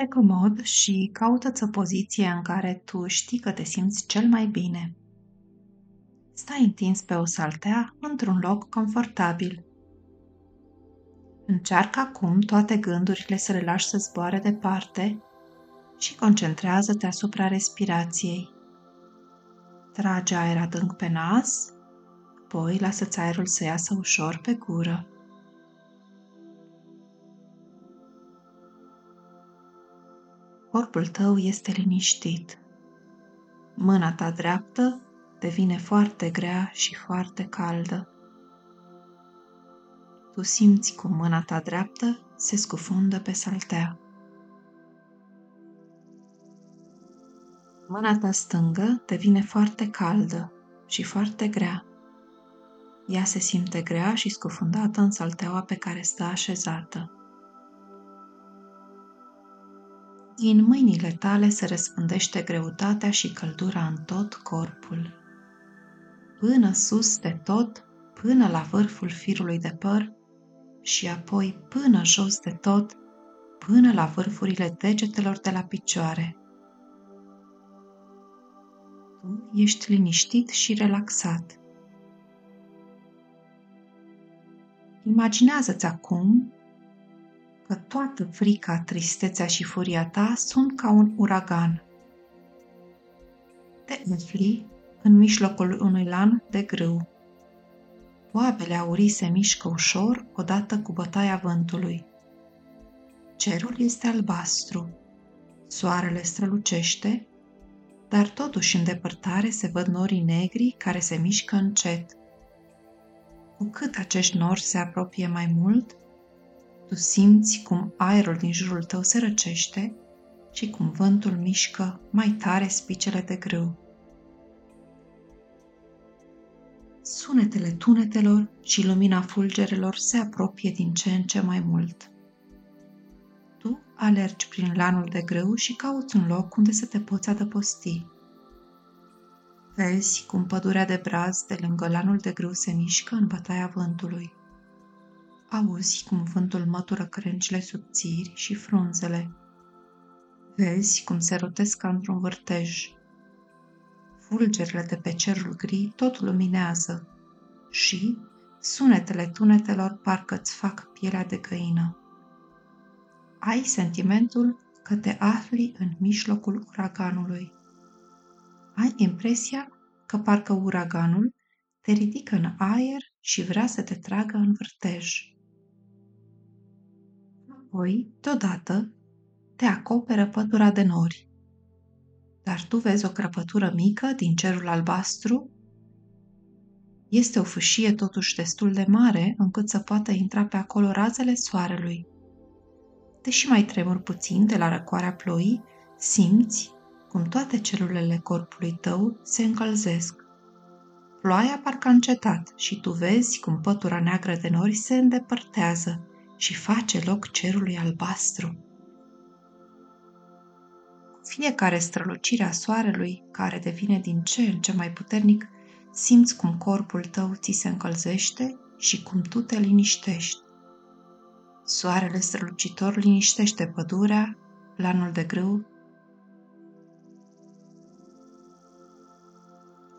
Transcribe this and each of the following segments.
Te comod și caută-ți o poziție în care tu știi că te simți cel mai bine. Stai întins pe o saltea într-un loc confortabil. Încearcă acum toate gândurile să le lași să zboare departe și concentrează-te asupra respirației. Trage aer adânc pe nas, apoi lasă-ți aerul să iasă ușor pe gură. Corpul tău este liniștit. Mâna ta dreaptă devine foarte grea și foarte caldă. Tu simți cum mâna ta dreaptă se scufundă pe saltea. Mâna ta stângă devine foarte caldă și foarte grea. Ea se simte grea și scufundată în salteaua pe care stă așezată. Din mâinile tale se răspândește greutatea și căldura în tot corpul. Până sus de tot, până la vârful firului de păr și apoi până jos de tot, până la vârfurile degetelor de la picioare. Tu ești liniștit și relaxat. Imaginează-ți acum că toată frica, tristețea și furia ta sunt ca un uragan. Te afli în mijlocul unui lan de grâu. Oabele aurii se mișcă ușor odată cu bătaia vântului. Cerul este albastru, soarele strălucește, dar totuși în depărtare se văd norii negri care se mișcă încet. Cu cât acești nori se apropie mai mult, tu simți cum aerul din jurul tău se răcește și cum vântul mișcă mai tare spicele de grâu. Sunetele tunetelor și lumina fulgerelor se apropie din ce în ce mai mult. Tu alergi prin lanul de grâu și cauți un loc unde să te poți adăposti. Vezi cum pădurea de braz de lângă lanul de grâu se mișcă în bătaia vântului. Auzi cum vântul mătură crengile subțiri și frunzele. Vezi cum se rotesc ca într-un vârtej. Fulgerile de pe cerul gri tot luminează și sunetele tunetelor parcă îți fac pielea de găină. Ai sentimentul că te afli în mijlocul uraganului. Ai impresia că parcă uraganul te ridică în aer și vrea să te tragă în vârtej apoi, deodată, te acoperă pătura de nori. Dar tu vezi o crăpătură mică din cerul albastru? Este o fâșie totuși destul de mare încât să poată intra pe acolo razele soarelui. Deși mai tremur puțin de la răcoarea ploii, simți cum toate celulele corpului tău se încălzesc. Ploaia parcă a încetat și tu vezi cum pătura neagră de nori se îndepărtează, și face loc cerului albastru. Fiecare strălucire a soarelui, care devine din ce în ce mai puternic, simți cum corpul tău ți se încălzește și cum tu te liniștești. Soarele strălucitor liniștește pădurea, lanul de grâu.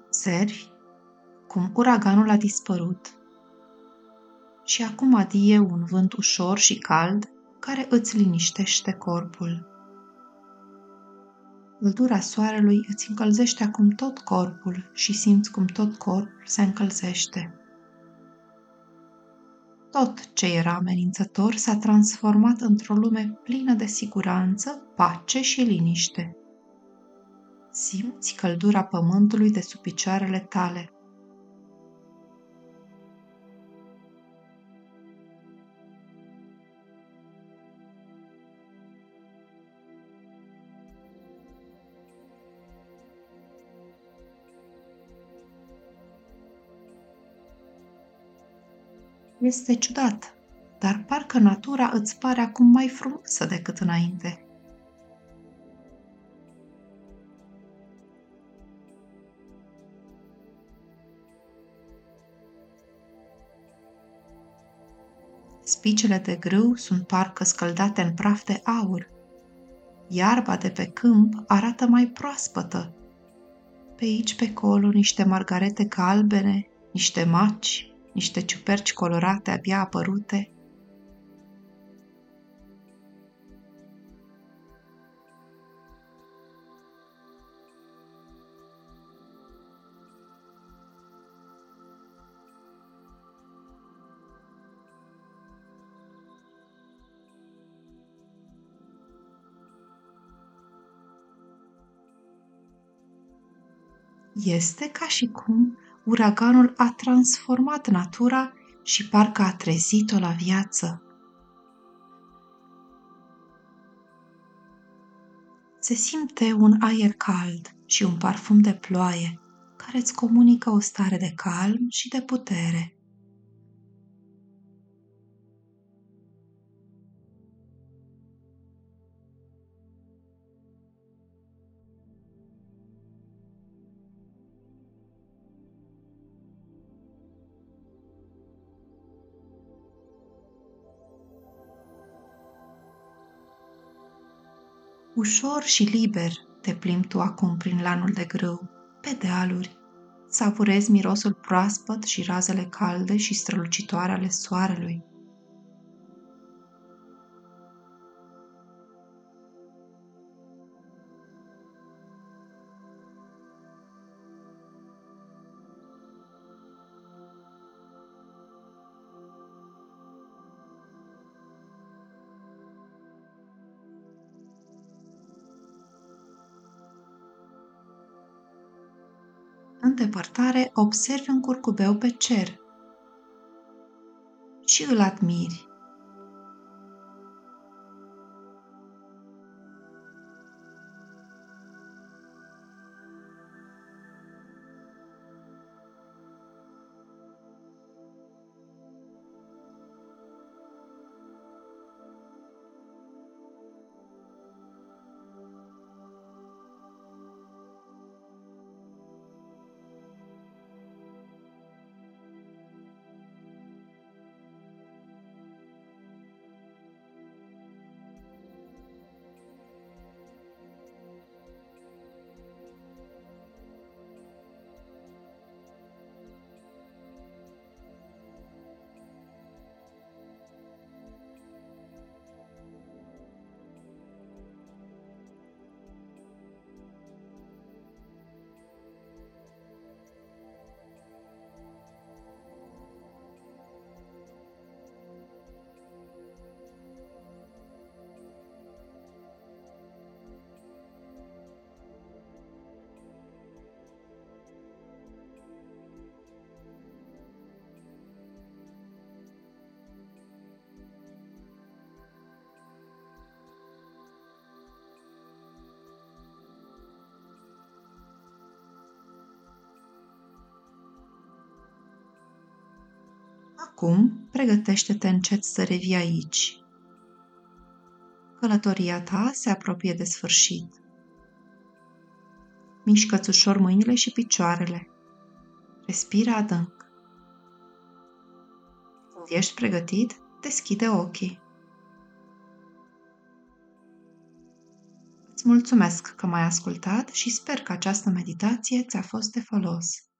Observi cum uraganul a dispărut și acum adie un vânt ușor și cald care îți liniștește corpul. Căldura soarelui îți încălzește acum tot corpul și simți cum tot corpul se încălzește. Tot ce era amenințător s-a transformat într-o lume plină de siguranță, pace și liniște. Simți căldura pământului de sub picioarele tale – Este ciudat, dar parcă natura îți pare acum mai frumoasă decât înainte. Spicele de grâu sunt parcă scăldate în praf de aur. Iarba de pe câmp arată mai proaspătă. Pe aici, pe colo, niște margarete galbene, niște maci, niște ciuperci colorate abia apărute – Este ca și cum uraganul a transformat natura și parcă a trezit-o la viață. Se simte un aer cald și un parfum de ploaie care îți comunică o stare de calm și de putere. Ușor și liber te plimbi tu acum prin lanul de grâu, pe dealuri. Savurezi mirosul proaspăt și razele calde și strălucitoare ale soarelui. În depărtare observi un curcubeu pe cer și îl admiri. Acum, pregătește-te încet să revii aici. Călătoria ta se apropie de sfârșit. Mișcă-ți ușor mâinile și picioarele. Respira adânc. Când ești pregătit, deschide ochii. Îți mulțumesc că m-ai ascultat și sper că această meditație ți-a fost de folos.